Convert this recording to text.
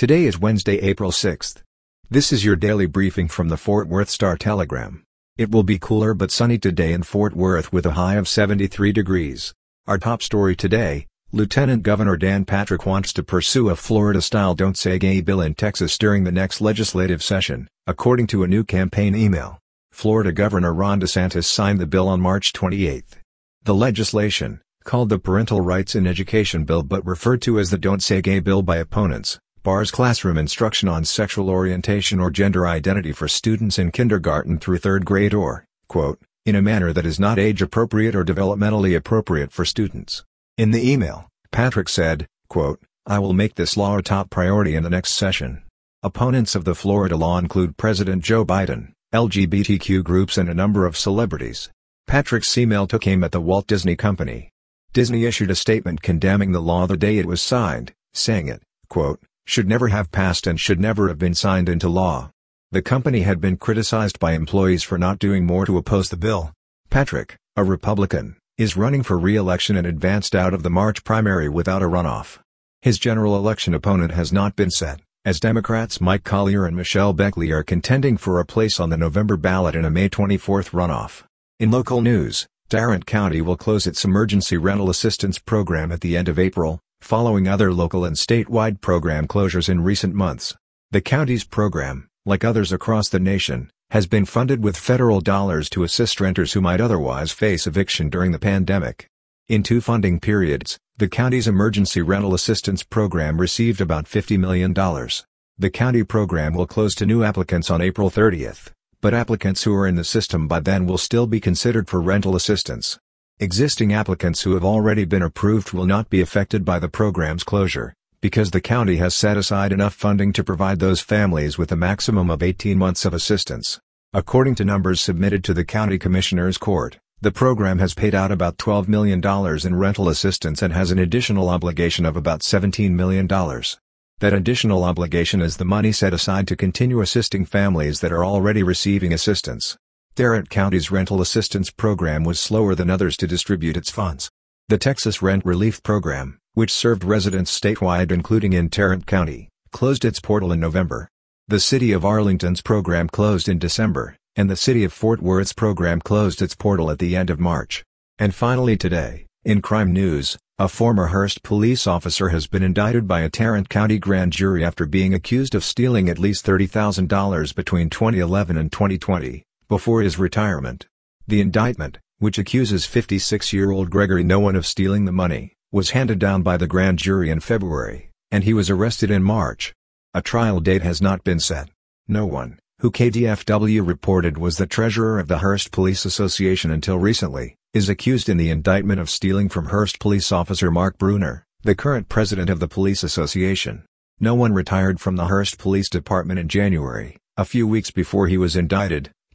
Today is Wednesday, April 6th. This is your daily briefing from the Fort Worth Star Telegram. It will be cooler but sunny today in Fort Worth with a high of 73 degrees. Our top story today, Lieutenant Governor Dan Patrick wants to pursue a Florida-style Don't Say Gay bill in Texas during the next legislative session, according to a new campaign email. Florida Governor Ron DeSantis signed the bill on March 28. The legislation, called the Parental Rights in Education Bill but referred to as the Don't Say Gay Bill by opponents, bars classroom instruction on sexual orientation or gender identity for students in kindergarten through third grade or, quote, in a manner that is not age-appropriate or developmentally appropriate for students. In the email, Patrick said, quote, I will make this law a top priority in the next session. Opponents of the Florida law include President Joe Biden, LGBTQ groups and a number of celebrities. Patrick's email took aim at the Walt Disney Company. Disney issued a statement condemning the law the day it was signed, saying it, quote, should never have passed and should never have been signed into law. The company had been criticized by employees for not doing more to oppose the bill. Patrick, a Republican, is running for re-election and advanced out of the March primary without a runoff. His general election opponent has not been set, as Democrats Mike Collier and Michelle Beckley are contending for a place on the November ballot in a May 24 runoff. In local news, Tarrant County will close its emergency rental assistance program at the end of April, following other local and statewide program closures in recent months. The county's program, like others across the nation, has been funded with federal dollars to assist renters who might otherwise face eviction during the pandemic. In two funding periods, the county's emergency rental assistance program received about $50 million. The county program will close to new applicants on April 30th, but applicants who are in the system by then will still be considered for rental assistance. Existing applicants who have already been approved will not be affected by the program's closure, because the county has set aside enough funding to provide those families with a maximum of 18 months of assistance. According to numbers submitted to the County Commissioner's Court, the program has paid out about $12 million in rental assistance and has an additional obligation of about $17 million. That additional obligation is the money set aside to continue assisting families that are already receiving assistance. Tarrant County's rental assistance program was slower than others to distribute its funds. The Texas Rent Relief Program, which served residents statewide including in Tarrant County, closed its portal in November. The City of Arlington's program closed in December, and the City of Fort Worth's program closed its portal at the end of March. And finally today, in crime news, a former Hurst police officer has been indicted by a Tarrant County grand jury after being accused of stealing at least $30,000 between 2011 and 2020 before his retirement. The indictment, which accuses 56-year-old Gregory Nowen of stealing the money, was handed down by the grand jury in February, and he was arrested in March. A trial date has not been set. Nowen, who KDFW reported was the treasurer of the Hurst Police Association until recently, is accused in the indictment of stealing from Hurst police officer Mark Bruner, the current president of the police association. Nowen retired from the Hurst Police Department in January, a few weeks before he was indicted,